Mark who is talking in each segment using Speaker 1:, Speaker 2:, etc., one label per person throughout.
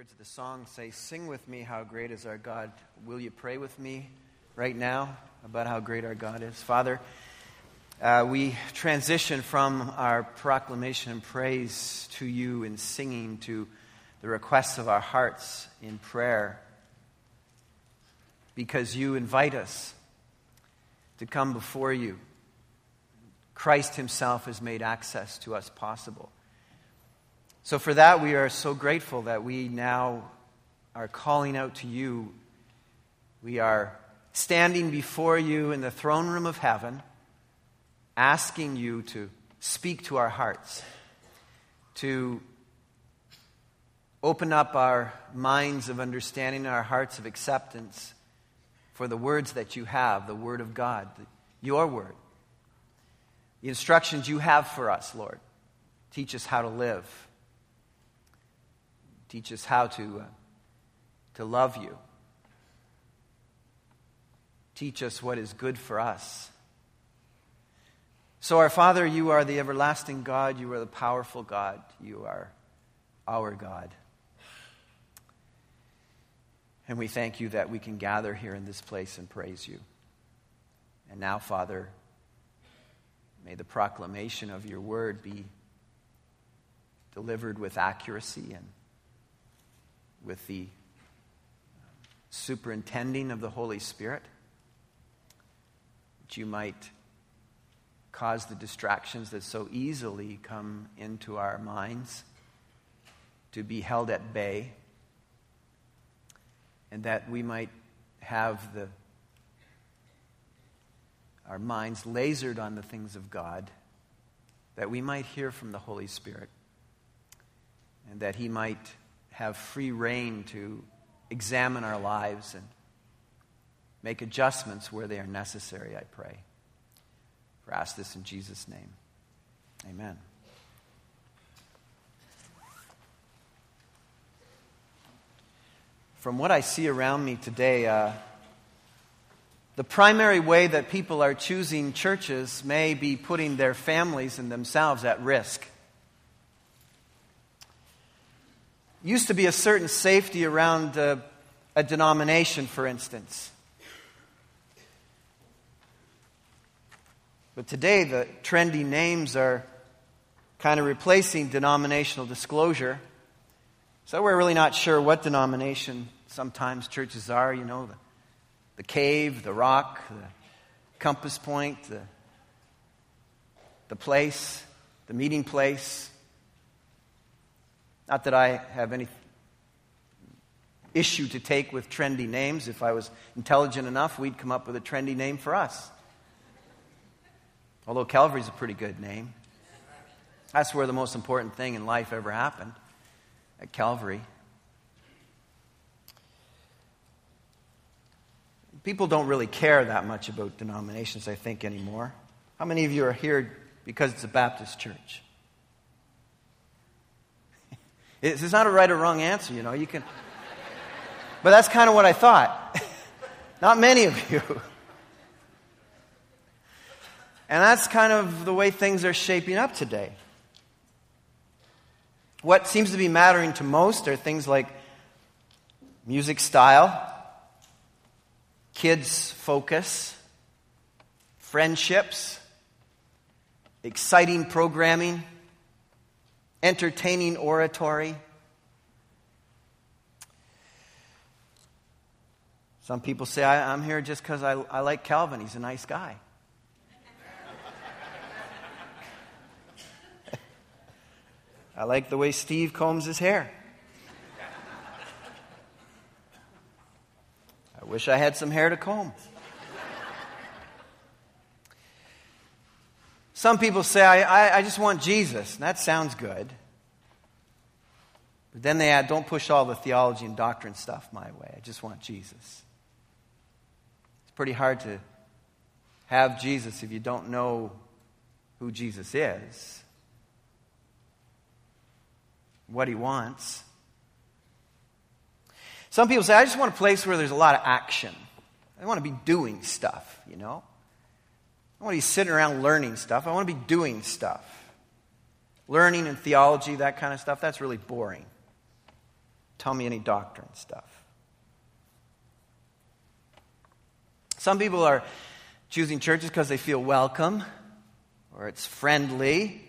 Speaker 1: words of the song say, Sing with me, how great is our God. Will you pray with me right now about how great our God is? Father, uh, we transition from our proclamation and praise to you in singing to the requests of our hearts in prayer because you invite us to come before you. Christ Himself has made access to us possible. So, for that, we are so grateful that we now are calling out to you. We are standing before you in the throne room of heaven, asking you to speak to our hearts, to open up our minds of understanding, our hearts of acceptance for the words that you have, the Word of God, your Word, the instructions you have for us, Lord. Teach us how to live Teach us how to, uh, to love you. Teach us what is good for us. So, our Father, you are the everlasting God. You are the powerful God. You are our God. And we thank you that we can gather here in this place and praise you. And now, Father, may the proclamation of your word be delivered with accuracy and with the superintending of the Holy Spirit, that you might cause the distractions that so easily come into our minds to be held at bay, and that we might have the, our minds lasered on the things of God, that we might hear from the Holy Spirit, and that He might have free reign to examine our lives and make adjustments where they are necessary, I pray. For ask this in Jesus' name. Amen. From what I see around me today, uh, the primary way that people are choosing churches may be putting their families and themselves at risk. Used to be a certain safety around uh, a denomination, for instance. But today, the trendy names are kind of replacing denominational disclosure. So we're really not sure what denomination sometimes churches are. You know, the, the cave, the rock, the compass point, the, the place, the meeting place. Not that I have any issue to take with trendy names. If I was intelligent enough, we'd come up with a trendy name for us. Although Calvary's a pretty good name. That's where the most important thing in life ever happened at Calvary. People don't really care that much about denominations, I think, anymore. How many of you are here because it's a Baptist church? It's not a right or wrong answer, you know. You can, but that's kind of what I thought. not many of you. And that's kind of the way things are shaping up today. What seems to be mattering to most are things like music style, kids' focus, friendships, exciting programming entertaining oratory. Some people say, I, am here just because I, I like Calvin. He's a nice guy. I like the way Steve combs his hair. I wish I had some hair to comb. Some people say, I, I, I just want Jesus. And that sounds good. But then they add, don't push all the theology and doctrine stuff my way. I just want Jesus. It's pretty hard to have Jesus if you don't know who Jesus is, what he wants. Some people say, I just want a place where there's a lot of action. I want to be doing stuff, you know? I want to be sitting around learning stuff. I want to be doing stuff. Learning and theology, that kind of stuff, that's really boring. tell me any doctrine stuff. Some people are choosing churches because they feel welcome, or it's friendly,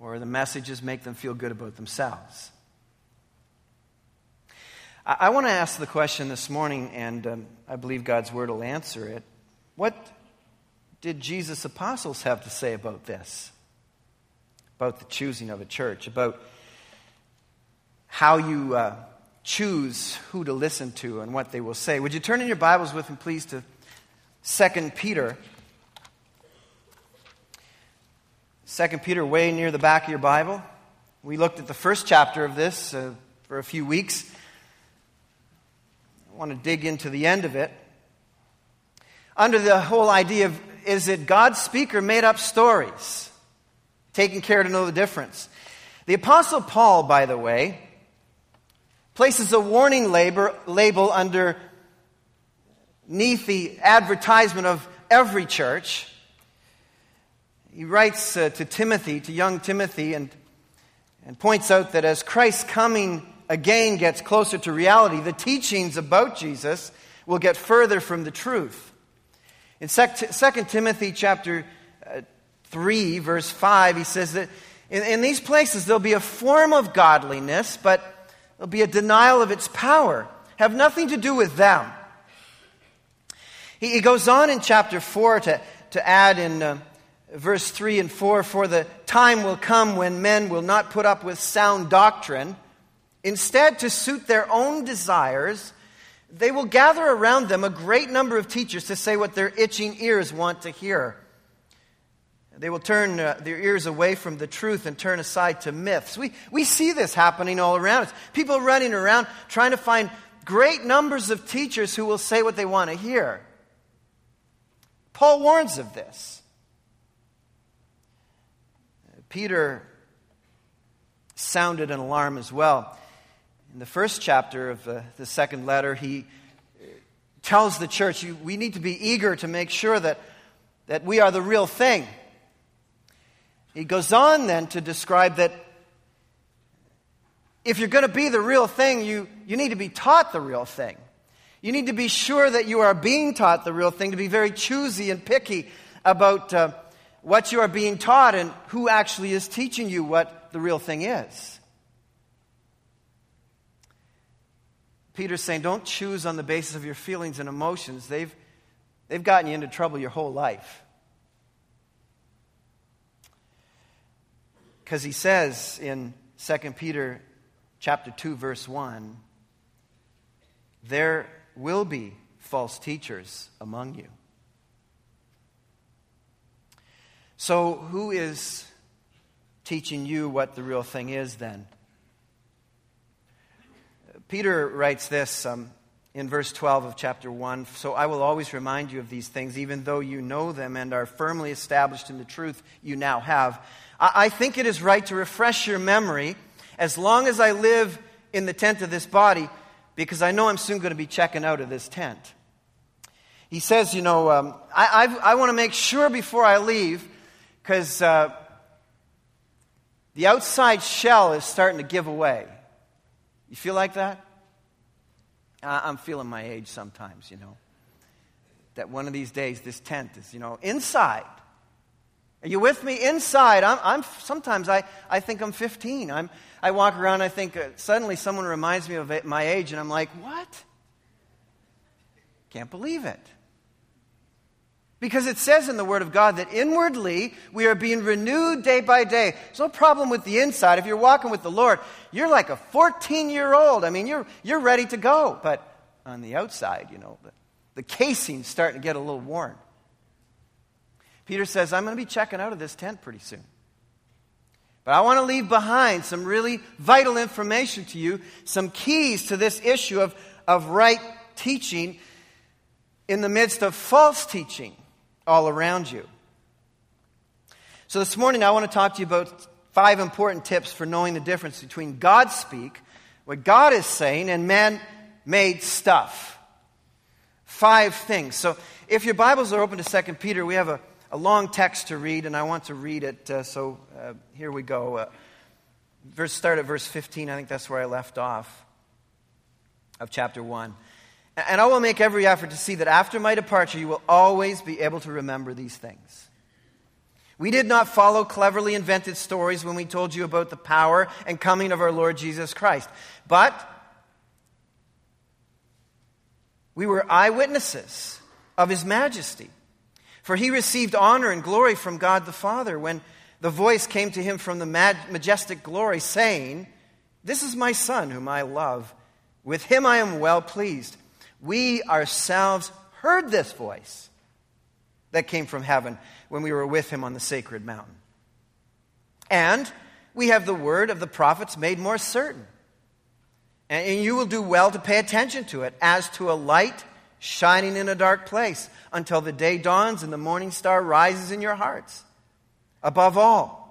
Speaker 1: or the messages make them feel good about themselves. I, I want to ask the question this morning, and um, I believe God's word will answer it. What did Jesus' apostles have to say about this? About the choosing of a church, about how you uh, choose who to listen to and what they will say. Would you turn in your Bibles with me, please, to 2 Peter? 2 Peter, way near the back of your Bible. We looked at the first chapter of this uh, for a few weeks. I want to dig into the end of it. Under the whole idea of is it God's speaker made up stories? Taking care to know the difference. The Apostle Paul, by the way, places a warning label, label under the advertisement of every church. He writes uh, to Timothy, to young Timothy, and, and points out that as Christ's coming again gets closer to reality, the teachings about Jesus will get further from the truth. In 2 Timothy chapter uh, 3, verse 5, he says that in, in these places there'll be a form of godliness, but There'll be a denial of its power. Have nothing to do with them. He, he goes on in chapter 4 to, to add in uh, verse 3 and 4 For the time will come when men will not put up with sound doctrine. Instead, to suit their own desires, they will gather around them a great number of teachers to say what their itching ears want to hear. They will turn uh, their ears away from the truth and turn aside to myths. We, we see this happening all around us. People running around trying to find great numbers of teachers who will say what they want to hear. Paul warns of this. Peter sounded an alarm as well. In the first chapter of uh, the second letter, he tells the church we need to be eager to make sure that, that we are the real thing he goes on then to describe that if you're going to be the real thing, you, you need to be taught the real thing. You need to be sure that you are being taught the real thing, to be very choosy and picky about uh, what you are being taught and who actually is teaching you what the real thing is. Peter's saying, don't choose on the basis of your feelings and emotions. They've, they've gotten you into trouble your whole life. Because he says in 2 Peter chapter 2 verse 1, there will be false teachers among you. So who is teaching you what the real thing is then? Peter writes this um, in verse 12 of chapter 1 So I will always remind you of these things, even though you know them and are firmly established in the truth you now have. I think it is right to refresh your memory as long as I live in the tent of this body because I know I'm soon going to be checking out of this tent. He says, you know, um, I, I, I want to make sure before I leave because uh, the outside shell is starting to give away. You feel like that? I'm feeling my age sometimes, you know. That one of these days, this tent is, you know, inside are you with me? Inside, I'm, I'm sometimes I, I think I'm 15. I'm, I walk around, I think uh, suddenly someone reminds me of my age, and I'm like, what? Can't believe it. Because it says in the Word of God that inwardly we are being renewed day by day. There's no problem with the inside. If you're walking with the Lord, you're like a 14 year old. I mean, you're, you're ready to go. But on the outside, you know, the, the casing's starting to get a little worn. Peter says, I'm going to be checking out of this tent pretty soon. But I want to leave behind some really vital information to you, some keys to this issue of, of right teaching in the midst of false teaching all around you. So this morning, I want to talk to you about five important tips for knowing the difference between God speak, what God is saying, and man made stuff. Five things. So if your Bibles are open to 2 Peter, we have a a long text to read, and I want to read it, uh, so uh, here we go. Uh, Verse, start at verse 15. I think that's where I left off of chapter 1. And I will make every effort to see that after my departure, you will always be able to remember these things. We did not follow cleverly invented stories when we told you about the power and coming of our Lord Jesus Christ, but we were eyewitnesses of his majesty. For he received honor and glory from God the Father when the voice came to him from the majestic glory, saying, This is my Son, whom I love. With him I am well pleased. We ourselves heard this voice that came from heaven when we were with him on the sacred mountain. And we have the word of the prophets made more certain. And you will do well to pay attention to it as to a light shining in a dark place until the day dawns and the morning star rises in your hearts. Above all,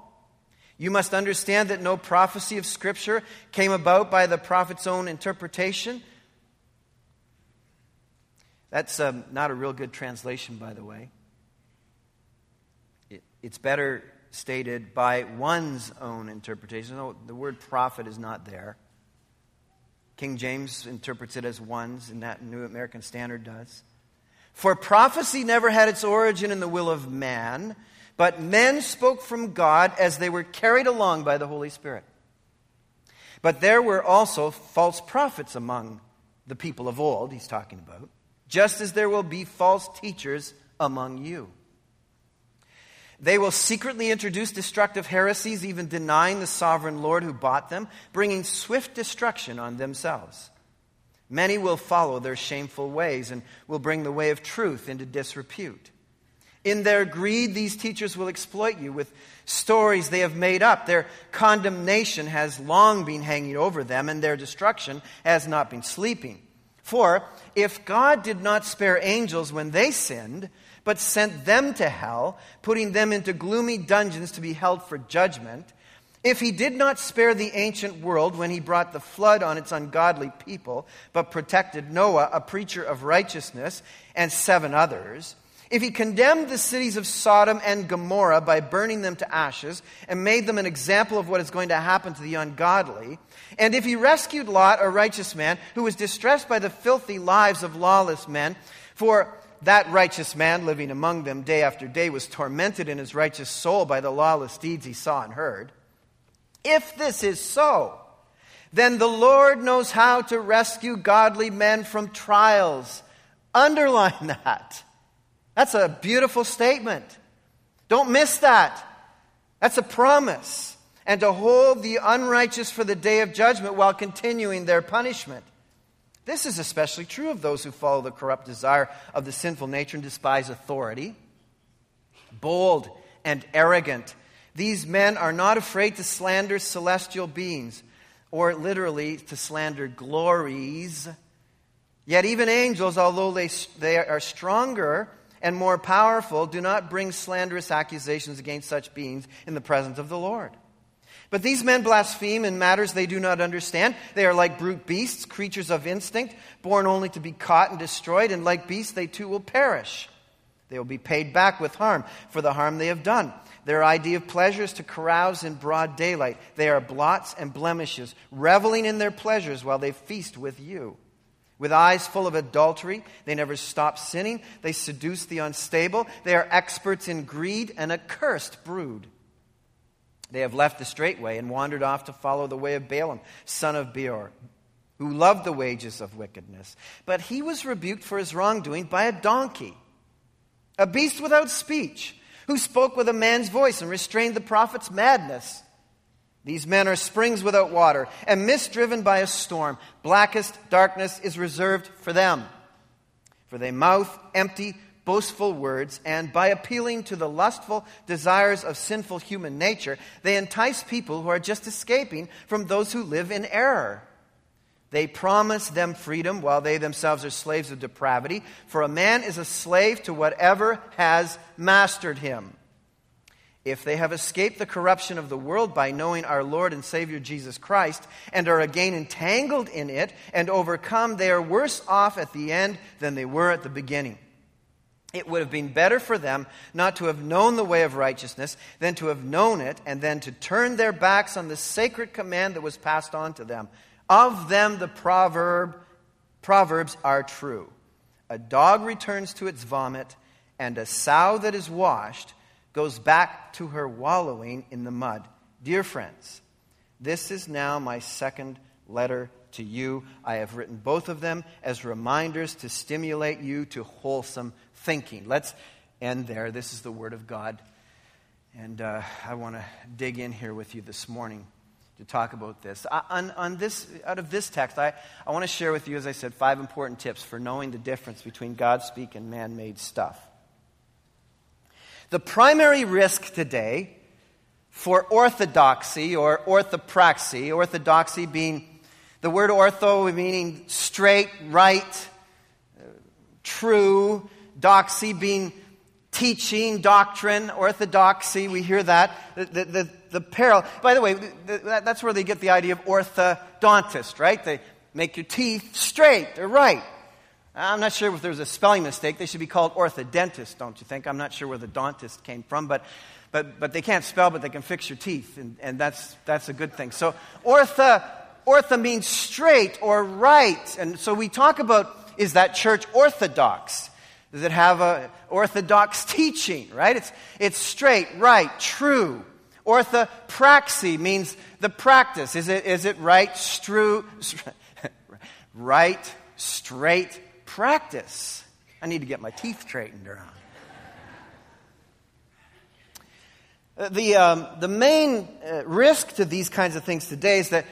Speaker 1: you must understand that no prophecy of Scripture came about by the prophet's own interpretation. That's um, not a real good translation, by the way. It, it's better stated by one's own interpretation. No, the word prophet is not there. King James interprets it as one's, and that New American Standard does. For prophecy never had its origin in the will of man but men spoke from God as they were carried along by the Holy Spirit. But there were also false prophets among the people of old, he's talking about, just as there will be false teachers among you. They will secretly introduce destructive heresies, even denying the sovereign Lord who bought them, bringing swift destruction on themselves. Many will follow their shameful ways and will bring the way of truth into disrepute. In their greed, these teachers will exploit you with stories they have made up. Their condemnation has long been hanging over them, and their destruction has not been sleeping. For if God did not spare angels when they sinned, but sent them to hell, putting them into gloomy dungeons to be held for judgment, if he did not spare the ancient world when he brought the flood on its ungodly people, but protected Noah, a preacher of righteousness, and seven others, if he condemned the cities of Sodom and Gomorrah by burning them to ashes and made them an example of what is going to happen to the ungodly, and if he rescued Lot, a righteous man, who was distressed by the filthy lives of lawless men, for that righteous man living among them day after day was tormented in his righteous soul by the lawless deeds he saw and heard. If this is so, then the Lord knows how to rescue godly men from trials. Underline that. That's a beautiful statement. Don't miss that. That's a promise. And to hold the unrighteous for the day of judgment while continuing their punishment. This is especially true of those who follow the corrupt desire of the sinful nature and despise authority. Bold and arrogant, these men are not afraid to slander celestial beings, or literally to slander glories. Yet, even angels, although they, they are stronger and more powerful do not bring slanderous accusations against such beings in the presence of the Lord. But these men blaspheme in matters they do not understand. They are like brute beasts, creatures of instinct, born only to be caught and destroyed, and like beasts, they too will perish. They will be paid back with harm for the harm they have done. Their idea of pleasure is to carouse in broad daylight. They are blots and blemishes, reveling in their pleasures while they feast with you. With eyes full of adultery, they never stop sinning. They seduce the unstable. They are experts in greed and a cursed brood. They have left the straight way and wandered off to follow the way of Balaam, son of Beor, who loved the wages of wickedness. But he was rebuked for his wrongdoing by a donkey, a beast without speech, who spoke with a man's voice and restrained the prophet's madness. These men are springs without water, and mist driven by a storm. Blackest darkness is reserved for them. For they mouth empty, boastful words, and by appealing to the lustful desires of sinful human nature, they entice people who are just escaping from those who live in error. They promise them freedom while they themselves are slaves of depravity, for a man is a slave to whatever has mastered him. If they have escaped the corruption of the world by knowing our Lord and Savior Jesus Christ and are again entangled in it and overcome, they are worse off at the end than they were at the beginning. It would have been better for them not to have known the way of righteousness than to have known it and then to turn their backs on the sacred command that was passed on to them. Of them, the proverb, proverbs are true. A dog returns to its vomit, and a sow that is washed goes back to her wallowing in the mud. Dear friends, this is now my second letter to you. I have written both of them as reminders to stimulate you to wholesome thinking. Let's end there. This is the Word of God. And uh, I want to dig in here with you this morning to talk about this. On, on this out of this text, I, I want to share with you, as I said, five important tips for knowing the difference between God speak and man made stuff. The primary risk today for orthodoxy or orthopraxy, orthodoxy being the word ortho meaning straight, right, true, doxy being teaching, doctrine, orthodoxy. We hear that. The, the, the, the peril. By the way, that's where they get the idea of orthodontist, right? They make your teeth straight or right. I'm not sure if there's a spelling mistake. They should be called orthodontists, don't you think? I'm not sure where the dentist came from, but, but, but they can't spell, but they can fix your teeth, and, and that's, that's a good thing. So, ortho, ortho means straight or right. And so we talk about is that church orthodox? Does it have a orthodox teaching, right? It's, it's straight, right, true. Orthopraxy means the practice. Is it, is it right, stru, right, straight practice? I need to get my teeth straightened around. Uh, the, um, the main uh, risk to these kinds of things today is that,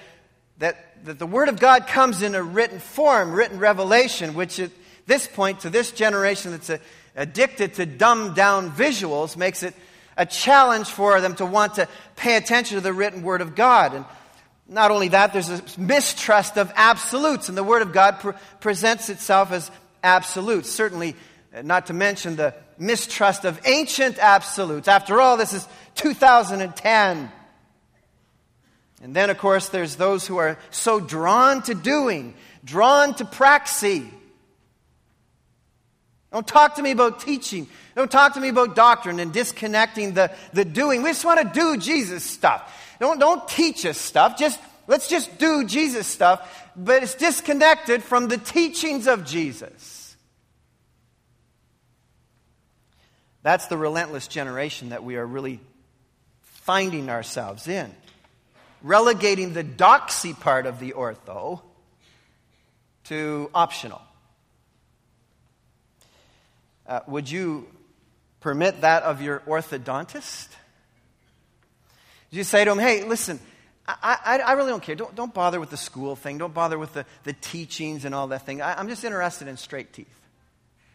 Speaker 1: that, that the Word of God comes in a written form, written revelation, which at this point, to this generation that's a, addicted to dumbed down visuals, makes it a challenge for them to want to pay attention to the written Word of God. And not only that, there's a mistrust of absolutes, and the Word of God pre- presents itself as absolutes. Certainly, uh, not to mention the mistrust of ancient absolutes. After all, this is 2010. And then, of course, there's those who are so drawn to doing, drawn to praxis, don't talk to me about teaching. Don't talk to me about doctrine and disconnecting the, the doing. We just want to do Jesus stuff. Don't, don't teach us stuff. Just let's just do Jesus stuff, but it's disconnected from the teachings of Jesus. That's the relentless generation that we are really finding ourselves in. Relegating the doxy part of the ortho to optional. Uh, would you permit that of your orthodontist? Did you say to him, hey, listen, I, I, I, really don't care. Don't, don't bother with the school thing. Don't bother with the, the teachings and all that thing. I, am just interested in straight teeth.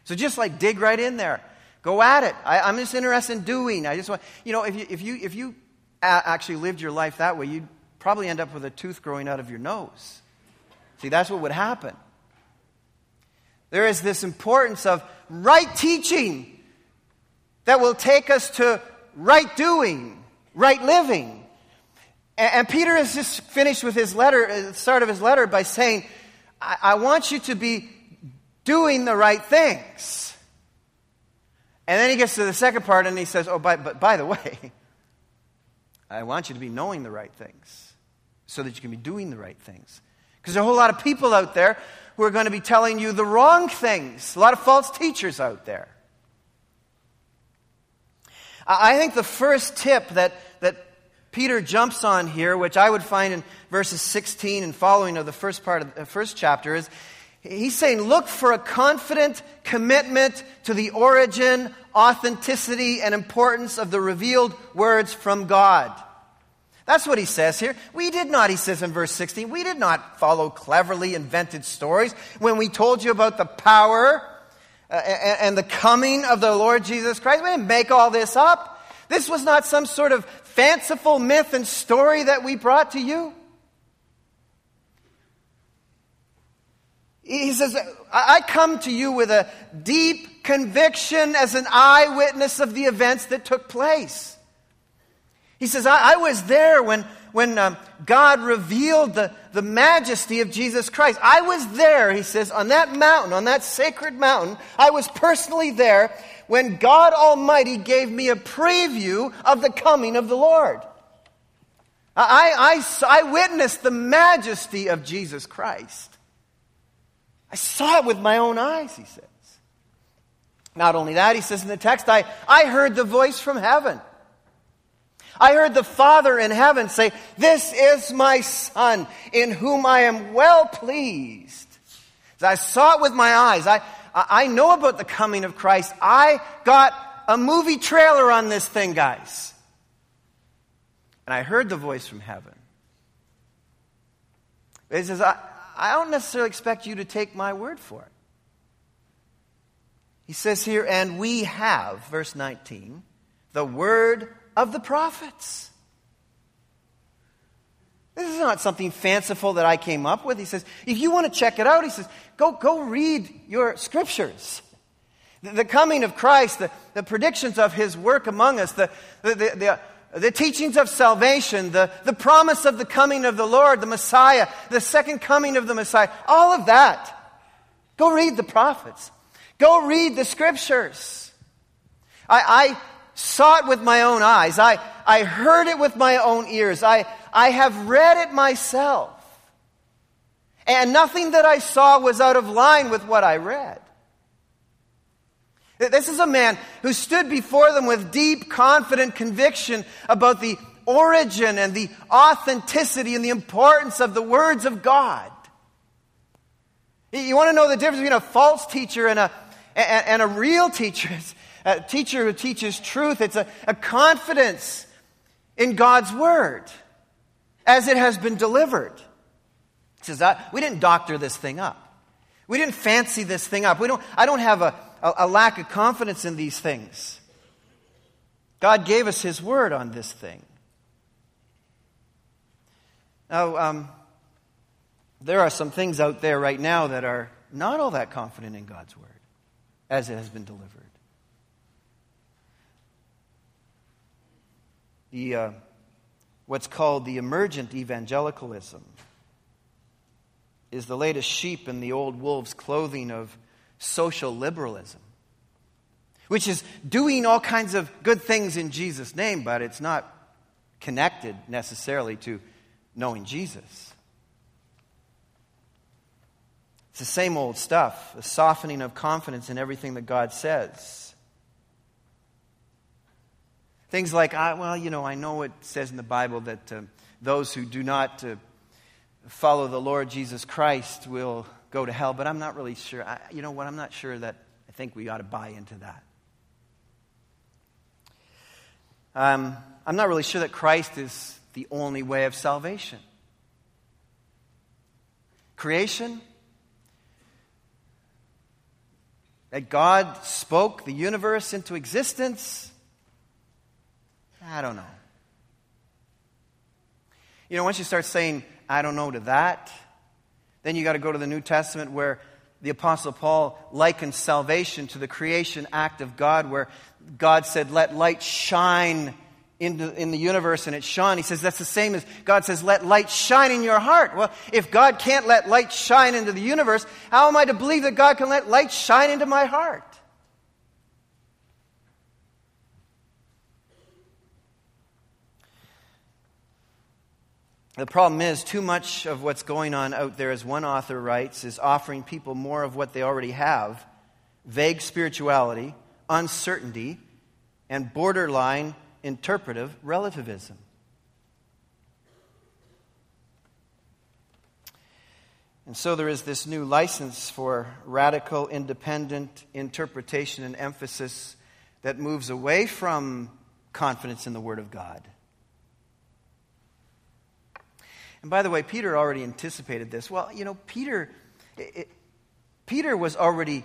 Speaker 1: So just like dig right in there. Go at it. I, am just interested in doing. I just want, you know, if you, if you, if you actually lived your life that way, you'd probably end up with a tooth growing out of your nose. See, that's what would happen. There is this importance of right teaching that will take us to right doing, right living. And, Peter has just finished with his letter, the uh, start of his letter, by saying, I, I want you to be doing the right things. And then he gets to the second part and he says, Oh, by, but by the way, I want you to be knowing the right things so that you can be doing the right things. Because there are a whole lot of people out there who are going to be telling you the wrong things. A lot of false teachers out there. I think the first tip that, that Peter jumps on here, which I would find in verses 16 and following of the first part of the first chapter, is he's saying, look for a confident commitment to the origin, authenticity, and importance of the revealed words from God. That's what he says here. We did not, he says in verse 16, we did not follow cleverly invented stories when we told you about the power uh, and the coming of the Lord Jesus Christ. We didn't make all this up. This was not some sort of fanciful myth and story that we brought to you. He says, I come to you with a deep conviction as an eyewitness of the events that took place. He says, I, I was there when, when um, God revealed the, the majesty of Jesus Christ. I was there, he says, on that mountain, on that sacred mountain. I was personally there when God Almighty gave me a preview of the coming of the Lord. I, I, I witnessed the majesty of Jesus Christ. I saw it with my own eyes, he says. Not only that, he says in the text, I, I heard the voice from heaven. I heard the Father in heaven say, This is my Son, in whom I am well pleased. As I saw it with my eyes. I, I know about the coming of Christ. I got a movie trailer on this thing, guys. And I heard the voice from heaven. He says, I, I don't necessarily expect you to take my word for it. He says here, and we have, verse 19, the word of the prophets. This is not something fanciful that I came up with. He says, if you want to check it out, he says, go, go read your scriptures. The, the coming of Christ, the, the predictions of his work among us, the, the, the, the, teachings of salvation, the, the promise of the coming of the Lord, the Messiah, the second coming of the Messiah, all of that. Go read the prophets. Go read the scriptures. I, I saw it with my own eyes. I, I heard it with my own ears. I, I have read it myself. And nothing that I saw was out of line with what I read. This is a man who stood before them with deep, confident conviction about the origin and the authenticity and the importance of the words of God. You want to know the difference between a false teacher and a, and a real teacher? a teacher who teaches truth. It's a, a confidence in God's word as it has been delivered. He says, We didn't doctor this thing up. We didn't fancy this thing up. We don't, I don't have a, a, a lack of confidence in these things. God gave us His word on this thing. Now, um, there are some things out there right now that are not all that confident in God's word as it has been delivered. The, uh, what's called the emergent evangelicalism is the latest sheep in the old wolf's clothing of social liberalism, which is doing all kinds of good things in Jesus' name, but it's not connected necessarily to knowing Jesus. It's the same old stuff, a softening of confidence in everything that God says. Things like, well, you know, I know it says in the Bible that uh, those who do not uh, follow the Lord Jesus Christ will go to hell, but I'm not really sure. I, you know what? I'm not sure that I think we ought to buy into that. Um, I'm not really sure that Christ is the only way of salvation. Creation, that God spoke the universe into existence I don't know. You know, once you start saying, I don't know to that, then you got to go to the New Testament where the Apostle Paul likens salvation to the creation act of God, where God said, Let light shine into, in the universe, and it shone. He says that's the same as God says, Let light shine in your heart. Well, if God can't let light shine into the universe, how am I to believe that God can let light shine into my heart? The problem is, too much of what's going on out there, as one author writes, is offering people more of what they already have vague spirituality, uncertainty, and borderline interpretive relativism. And so there is this new license for radical independent interpretation and emphasis that moves away from confidence in the Word of God and by the way, Peter already anticipated this. Well, you know, Peter, it, Peter was already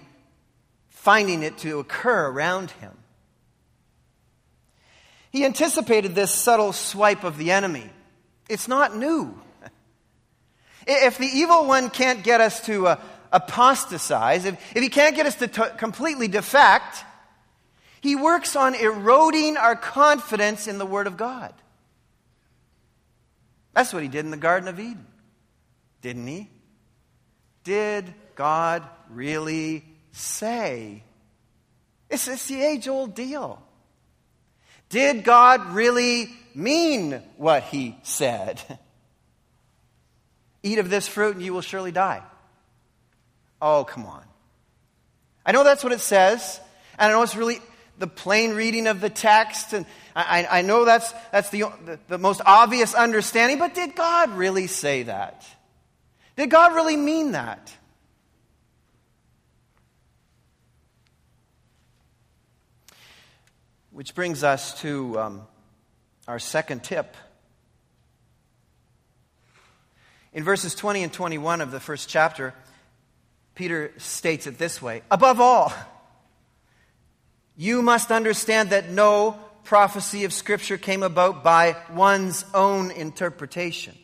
Speaker 1: finding it to occur around him. He anticipated this subtle swipe of the enemy. It's not new. If the evil one can't get us to uh, apostatize, if, if he can't get us to t- completely defect, he works on eroding our confidence in the Word of God. That's what he did in the Garden of Eden, didn't he? Did God really say? It's, it's the age old deal. Did God really mean what he said? Eat of this fruit and you will surely die. Oh, come on. I know that's what it says, and I know it's really the plain reading of the text, and I, I know that's, that's the, the, the most obvious understanding, but did God really say that? Did God really mean that? Which brings us to um, our second tip. In verses 20 and 21 of the first chapter, Peter states it this way Above all, you must understand that no prophecy of Scripture came about by one's own interpretation.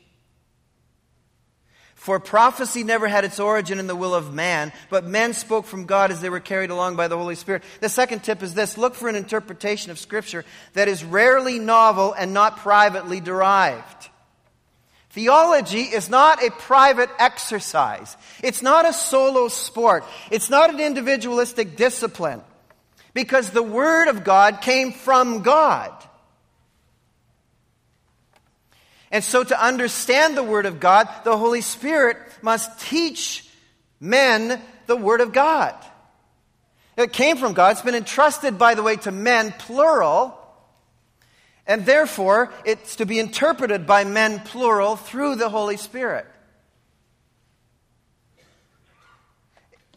Speaker 1: For prophecy never had its origin in the will of man, but men spoke from God as they were carried along by the Holy Spirit. The second tip is this look for an interpretation of Scripture that is rarely novel and not privately derived. Theology is not a private exercise. It's not a solo sport. It's not an individualistic discipline. Because the Word of God came from God. And so, to understand the Word of God, the Holy Spirit must teach men the Word of God. It came from God. It's been entrusted, by the way, to men, plural. And therefore, it's to be interpreted by men, plural, through the Holy Spirit.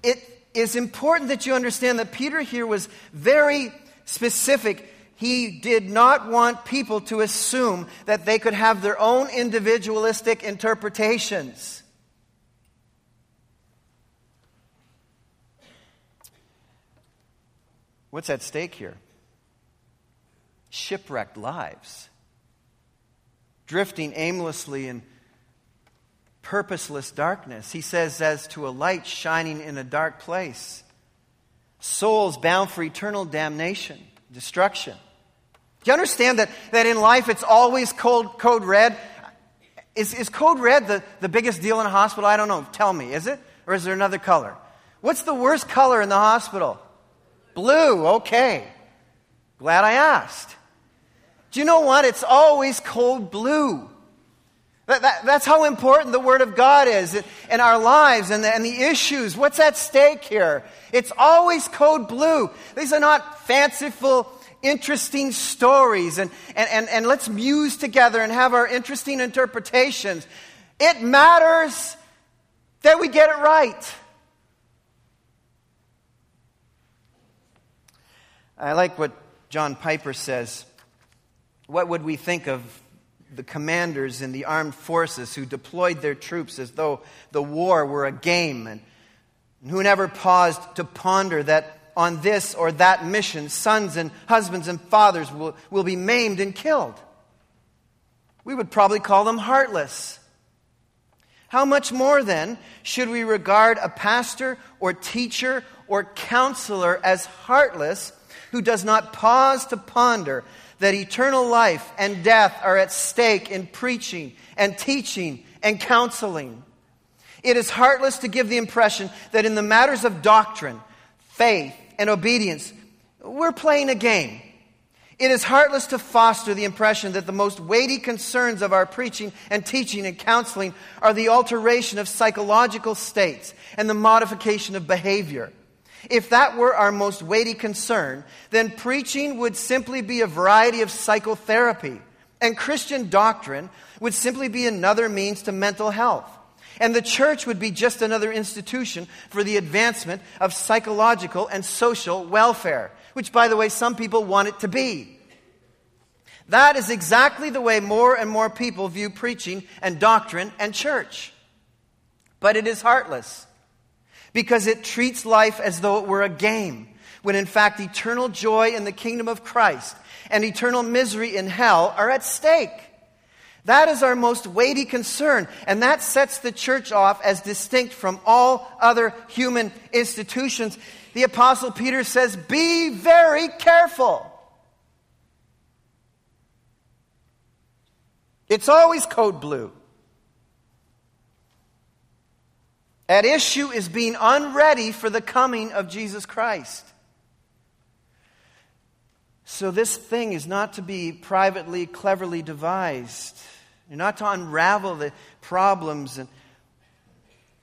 Speaker 1: It is important that you understand that Peter here was very specific he did not want people to assume that they could have their own individualistic interpretations. What's at stake here? Shipwrecked lives, drifting aimlessly in purposeless darkness. He says, as to a light shining in a dark place, souls bound for eternal damnation, destruction. Do you understand that, that in life it's always cold, code red? Is, is code red the, the biggest deal in a hospital? I don't know. Tell me, is it? Or is there another color? What's the worst color in the hospital? Blue, okay. Glad I asked. Do you know what? It's always cold blue. That, that, that's how important the Word of God is in, our lives and the, and the issues. What's at stake here? It's always code blue. These are not fanciful interesting stories and, and, and, and let's muse together and have our interesting interpretations. It matters that we get it right. I like what John Piper says. What would we think of the commanders in the armed forces who deployed their troops as though the war were a game and who never paused to ponder that on this or that mission, sons and husbands and fathers will, will be maimed and killed. We would probably call them heartless. How much more then should we regard a pastor or teacher or counselor as heartless who does not pause to ponder that eternal life and death are at stake in preaching and teaching and counseling? It is heartless to give the impression that in the matters of doctrine, faith, and obedience, we're playing a game. It is heartless to foster the impression that the most weighty concerns of our preaching and teaching and counseling are the alteration of psychological states and the modification of behavior. If that were our most weighty concern, then preaching would simply be a variety of psychotherapy, and Christian doctrine would simply be another means to mental health. And the church would be just another institution for the advancement of psychological and social welfare, which, by the way, some people want it to be. That is exactly the way more and more people view preaching and doctrine and church. But it is heartless because it treats life as though it were a game, when in fact eternal joy in the kingdom of Christ and eternal misery in hell are at stake. That is our most weighty concern, and that sets the church off as distinct from all other human institutions. The Apostle Peter says, Be very careful. It's always code blue. At issue is being unready for the coming of Jesus Christ. So, this thing is not to be privately, cleverly devised. You're not to unravel the problems and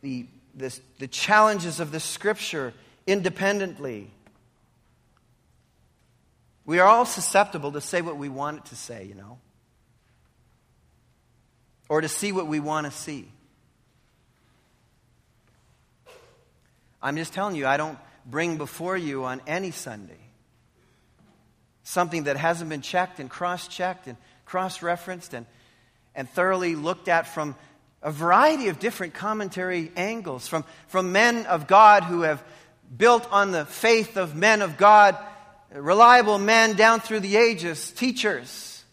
Speaker 1: the, the, the challenges of the Scripture independently. We are all susceptible to say what we want it to say, you know, or to see what we want to see. I'm just telling you, I don't bring before you on any Sunday something that hasn't been checked and cross checked and cross referenced and, and thoroughly looked at from a variety of different commentary angles, from, from men of God who have built on the faith of men of God, reliable men down through the ages, teachers.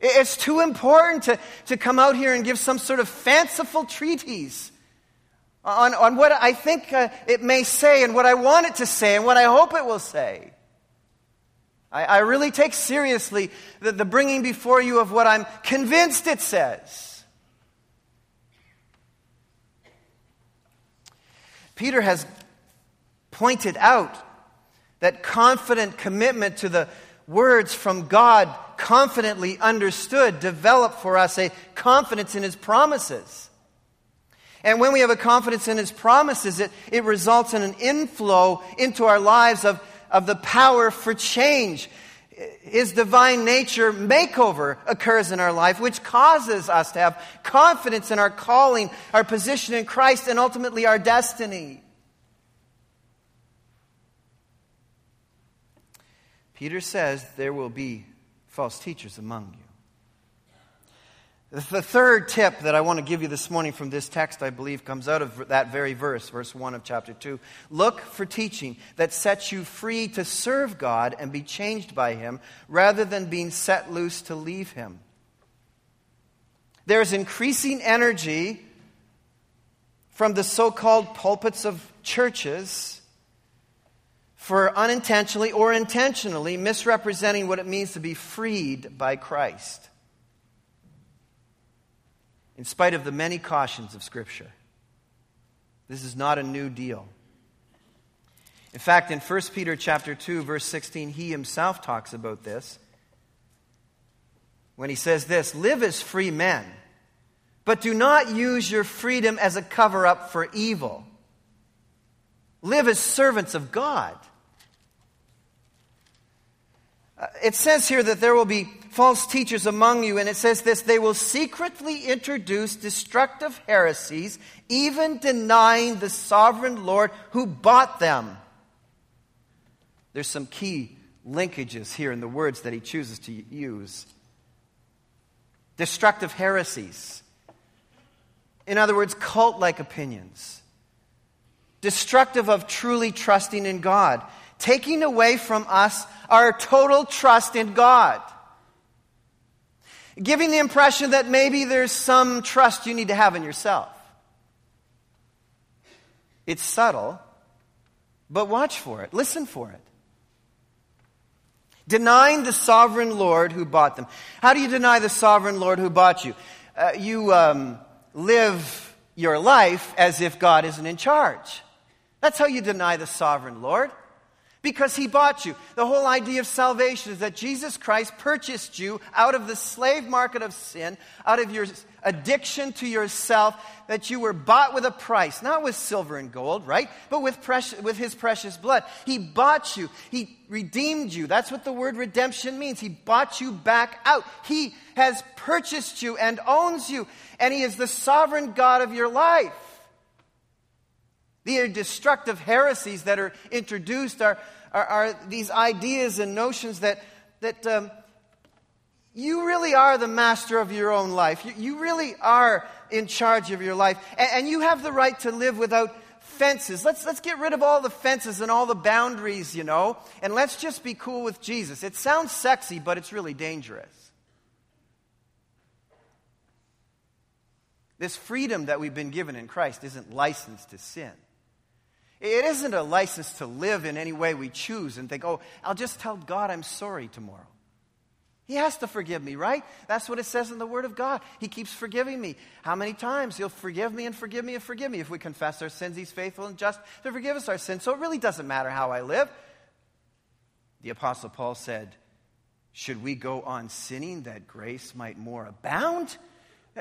Speaker 1: It's too important to, to come out here and give some sort of fanciful treatise on, on what I think uh, it may say and what I want it to say and what I hope it will say. I, I really take seriously the, the bringing before you of what I'm convinced it says. Peter has pointed out that confident commitment to the words from God, confidently understood, develop for us a confidence in his promises. And when we have a confidence in his promises, it, it results in an inflow into our lives of of the power for change. His divine nature makeover occurs in our life, which causes us to have confidence in our calling, our position in Christ, and ultimately our destiny. Peter says there will be false teachers among you. The third tip that I want to give you this morning from this text, I believe, comes out of that very verse, verse 1 of chapter 2. Look for teaching that sets you free to serve God and be changed by Him rather than being set loose to leave Him. There's increasing energy from the so called pulpits of churches for unintentionally or intentionally misrepresenting what it means to be freed by Christ in spite of the many cautions of Scripture. This is not a new deal. In fact, in 1 Peter chapter 2 verse 16, he himself talks about this. When he says this, live as free men, but do not use your freedom as a cover up for evil. Live as servants of God. Uh, it says here that there will be false teachers among you, and it says this they will secretly introduce destructive heresies, even denying the sovereign Lord who bought them. There's some key linkages here in the words that he chooses to use. Destructive heresies. In other words, cult like opinions. Destructive of truly trusting in God. Taking away from us our total trust in God. Giving the impression that maybe there's some trust you need to have in yourself. It's subtle, but watch for it, listen for it. Denying the sovereign Lord who bought them. How do you deny the sovereign Lord who bought you? Uh, you um, live your life as if God isn't in charge. That's how you deny the sovereign Lord because he bought you. The whole idea of salvation is that Jesus Christ purchased you out of the slave market of sin, out of your addiction to yourself, that you were bought with a price, not with silver and gold, right? But with, precious, with his precious blood. He bought you. He redeemed you. That's what the word redemption means. He bought you back out. He has purchased you and owns you, and he is the sovereign God of your life. The destructive heresies that are introduced are, are, are these ideas and notions that, that um, you really are the master of your own life. You, you really are in charge of your life. And, and, you have the right to live without fences. Let's, let's get rid of all the fences and all the boundaries, you know, and let's just be cool with Jesus. It sounds sexy, but it's really dangerous. This freedom that we've been given in Christ isn't licensed to sin. It isn't a license to live in any way we choose and think, oh, I'll just tell God I'm sorry tomorrow. He has to forgive me, right? That's what it says in the Word of God. He keeps forgiving me. How many times? He'll forgive me and forgive me and forgive me. If we confess our sins, He's faithful and just to forgive us our sins. So it really doesn't matter how I live. The Apostle Paul said, Should we go on sinning that grace might more abound?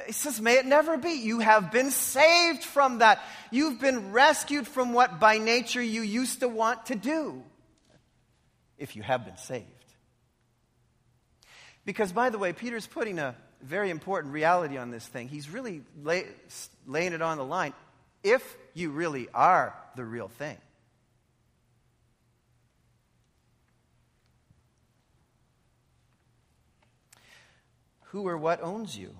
Speaker 1: He says, May it never be. You have been saved from that. You've been rescued from what by nature you used to want to do. If you have been saved. Because, by the way, Peter's putting a very important reality on this thing. He's really lay, laying it on the line. If you really are the real thing. Who or what owns you?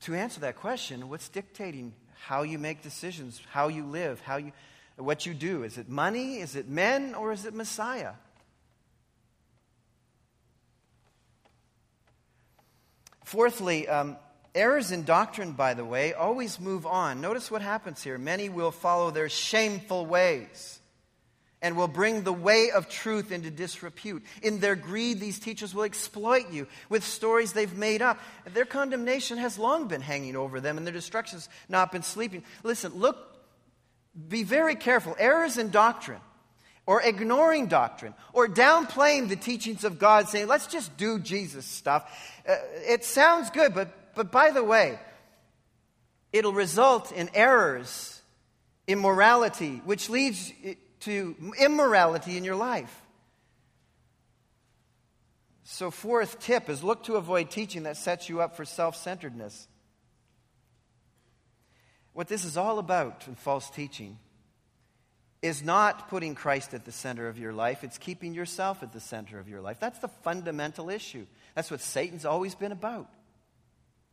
Speaker 1: To answer that question, what's dictating how you make decisions, how you live, how you, what you do? Is it money? Is it men? Or is it Messiah? Fourthly, um, errors in doctrine, by the way, always move on. Notice what happens here. Many will follow their shameful ways and will bring the way of truth into disrepute. In their greed, these teachers will exploit you with stories they've made up. Their condemnation has long been hanging over them, and their destruction's not been sleeping. Listen, look, be very careful. Errors in doctrine or ignoring doctrine or downplaying the teachings of God, saying, let's just do Jesus stuff. Uh, it sounds good, but, but by the way, it'll result in errors, immorality, which leads to immorality in your life. So, fourth tip is look to avoid teaching that sets you up for self centeredness. What this is all about in false teaching is not putting Christ at the center of your life, it's keeping yourself at the center of your life. That's the fundamental issue. That's what Satan's always been about.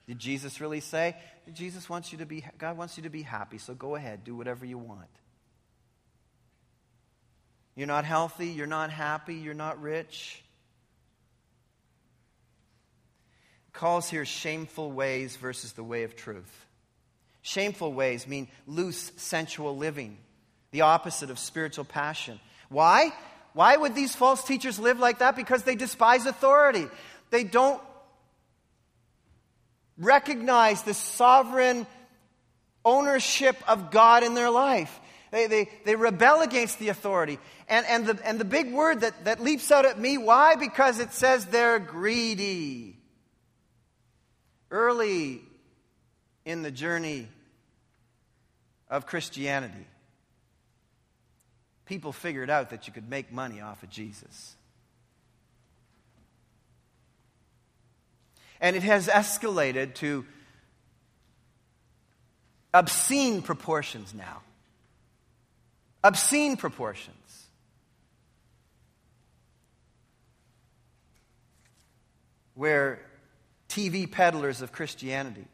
Speaker 1: Did Jesus really say? Jesus wants you to be God wants you to be happy, so go ahead, do whatever you want. You're not healthy, you're not happy, you're not rich. calls here shameful ways versus the way of truth. Shameful ways mean loose sensual living the opposite of spiritual passion. Why? Why would these false teachers live like that? Because they despise authority. They don't recognize the sovereign ownership of God in their life. They, they, they rebel against the authority. And, and, the, and the big word that, that leaps out at me, why? Because it says they're greedy. Early in the journey of Christianity, people figured out that you could make money off of Jesus. And it has escalated to obscene proportions now. Obscene proportions. Where TV peddlers of Christianity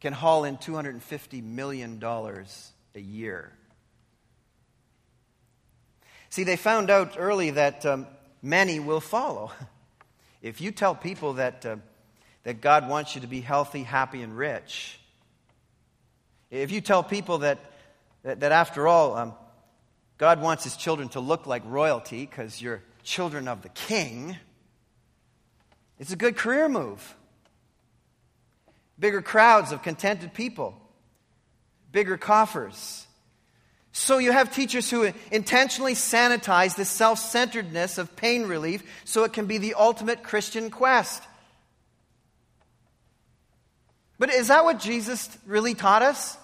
Speaker 1: can haul in $250 million a year See, they found out early that um, many will follow. If you tell people that, uh, that God wants you to be healthy, happy, and rich, if you tell people that, that, that after all, um, God wants his children to look like royalty because you're children of the king, it's a good career move. Bigger crowds of contented people, bigger coffers. So you have teachers who intentionally sanitize the self centeredness of pain relief so it can be the ultimate Christian quest. But is that what Jesus really taught us?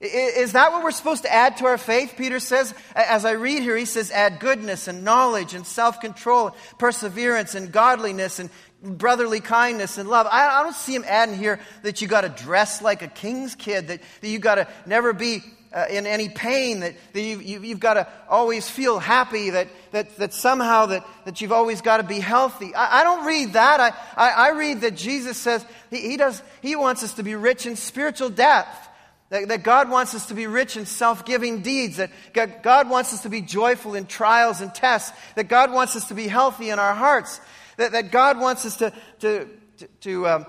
Speaker 1: Is that what we're supposed to add to our faith? Peter says, as I read here, he says, add goodness and knowledge and self control, perseverance and godliness and brotherly kindness and love. I don't see him adding here that you got to dress like a king's kid, that, that you got to never be uh, in any pain, that, that you, you, you've got to always feel happy, that, that, that somehow that, that you've always got to be healthy. I, I don't read that. I, I, I, read that Jesus says he, he, does, he wants us to be rich in spiritual depth. That, that God wants us to be rich in self giving deeds. That God wants us to be joyful in trials and tests. That God wants us to be healthy in our hearts. That, that God wants us to, to, to, to um,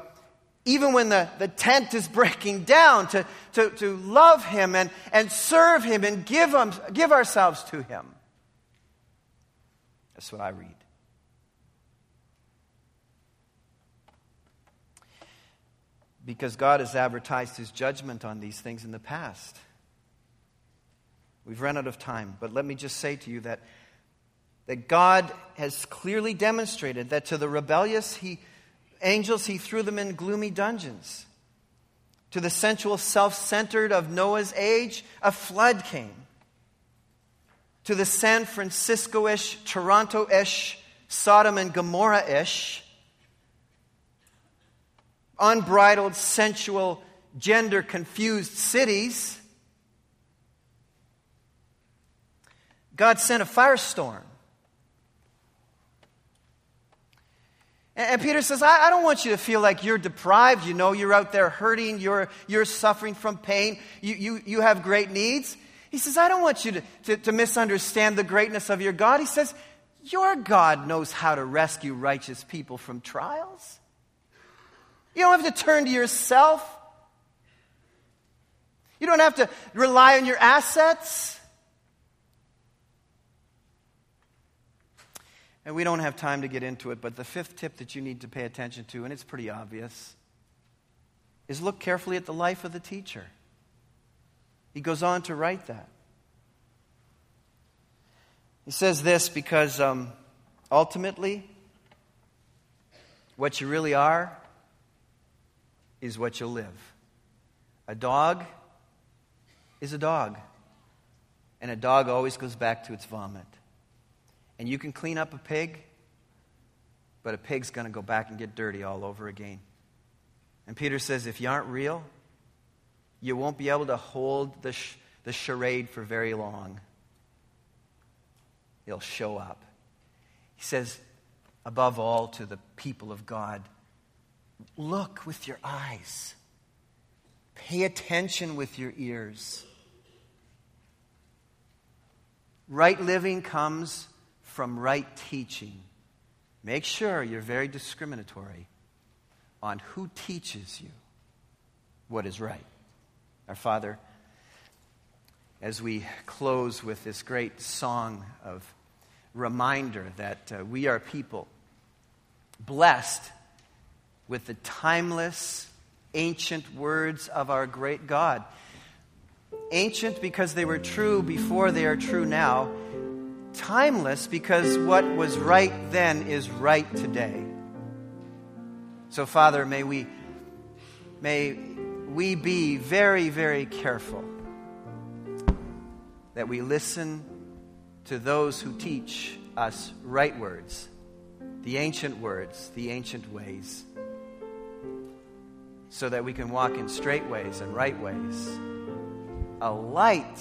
Speaker 1: even when the, the tent is breaking down, to, to, to love Him and, and serve Him and give, him, give ourselves to Him. That's what I read. Because God has advertised his judgment on these things in the past. We've run out of time, but let me just say to you that, that God has clearly demonstrated that to the rebellious he, angels, he threw them in gloomy dungeons. To the sensual, self centered of Noah's age, a flood came. To the San Francisco ish, Toronto ish, Sodom and Gomorrah ish, unbridled, sensual, gender confused cities, God sent a firestorm. And Peter says, I, I, don't want you to feel like you're deprived. You know, you're out there hurting, you're, you're suffering from pain, you, you, you have great needs. He says, I don't want you to, to, to misunderstand the greatness of your God. He says, Your God knows how to rescue righteous people from trials. You don't have to turn to yourself. You don't have to rely on your assets. And we don't have time to get into it, but the fifth tip that you need to pay attention to, and it's pretty obvious, is look carefully at the life of the teacher. He goes on to write that. He says this because um, ultimately, what you really are is what you'll live. A dog is a dog, and a dog always goes back to its vomit. And you can clean up a pig, but a pig's going to go back and get dirty all over again. And Peter says, if you aren't real, you won't be able to hold the, sh- the charade for very long. It'll show up. He says, above all, to the people of God, look with your eyes, pay attention with your ears. Right living comes from right teaching. Make sure you're very discriminatory on who teaches you what is right. Our Father, as we close with this great song of reminder that uh, we are people blessed with the timeless, ancient words of our great God. Ancient because they were true before they are true now timeless because what was right then is right today. So, Father, may we, may we be very, very careful that we listen to those who teach us right words, the ancient words, the ancient ways, so that we can walk in straight ways and right ways. A light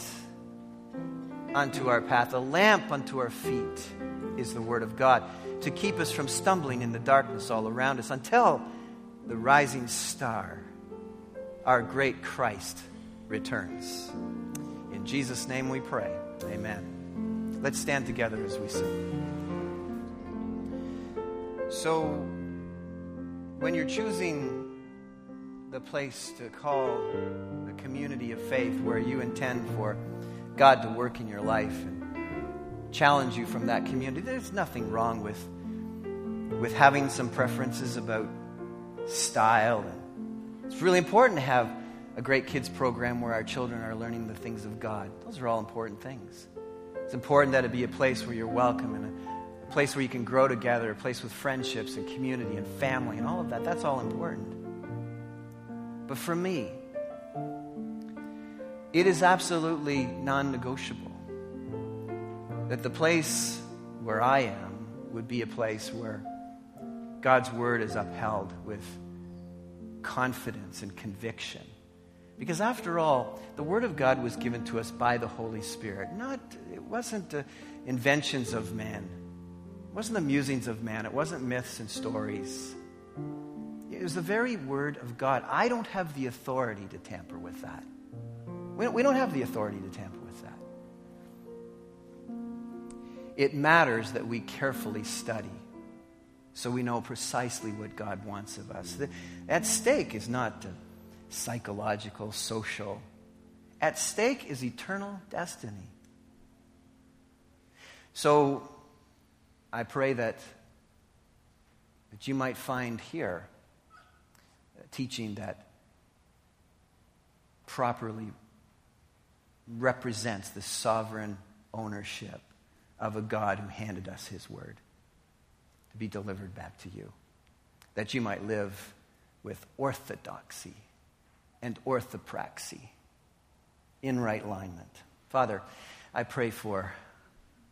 Speaker 1: unto our path, a lamp unto our feet is the Word of God to keep us from stumbling in the darkness all around us until the rising star, our great Christ, returns. In Jesus' name we pray. Amen. Let's stand together as we sing. So, when you're choosing the place to call the community of faith where you intend for God to work in your life and challenge you from that community. There's nothing wrong with, with having some preferences about style. And it's really important to have a great kids program where our children are learning the things of God. Those are all important things. It's important that it be a place where you're welcome and a place where you can grow together, a place with friendships and community and family and all of that. That's all important. But for me, it is absolutely non negotiable that the place where I am would be a place where God's word is upheld with confidence and conviction. Because after all, the word of God was given to us by the Holy Spirit. Not it wasn't the inventions of man. It wasn't the musings of man. It wasn't myths and stories. It was the very word of God. I don't have the authority to tamper with that. We don't have the authority to tamper with that. It matters that we carefully study so we know precisely what God wants of us. At stake is not psychological, social. At stake is eternal destiny. So, I pray that, that you might find here teaching that properly represents the sovereign ownership of a God who handed us his word to be delivered back to you, that you might live with orthodoxy and orthopraxy in right alignment. Father, I pray for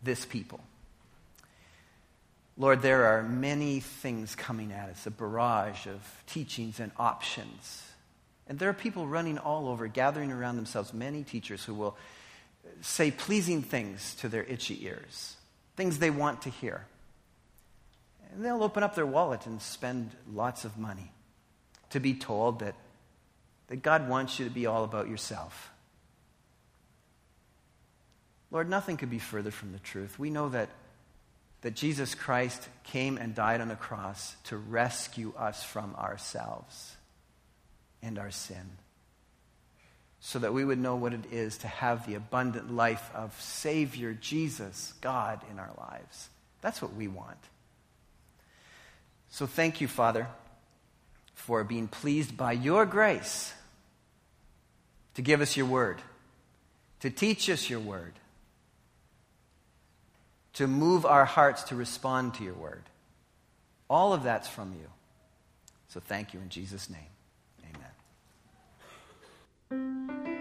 Speaker 1: this people. Lord, there are many things coming at us, a barrage of teachings and options. And there are people running all over, gathering around themselves many teachers who will say pleasing things to their itchy ears, things they want to hear. And they'll open up their wallet and spend lots of money to be told that, that God wants you to be all about yourself. Lord, nothing could be further from the truth. We know that, that Jesus Christ came and died on the cross to rescue us from ourselves and our sin so that we would know what it is to have the abundant life of Savior Jesus, God, in our lives. That's what we want. So thank you, Father, for being pleased by your grace to give us your word, to teach us your word, to move our hearts to respond to your word. All of that's from you. So thank you in Jesus' name. Amen.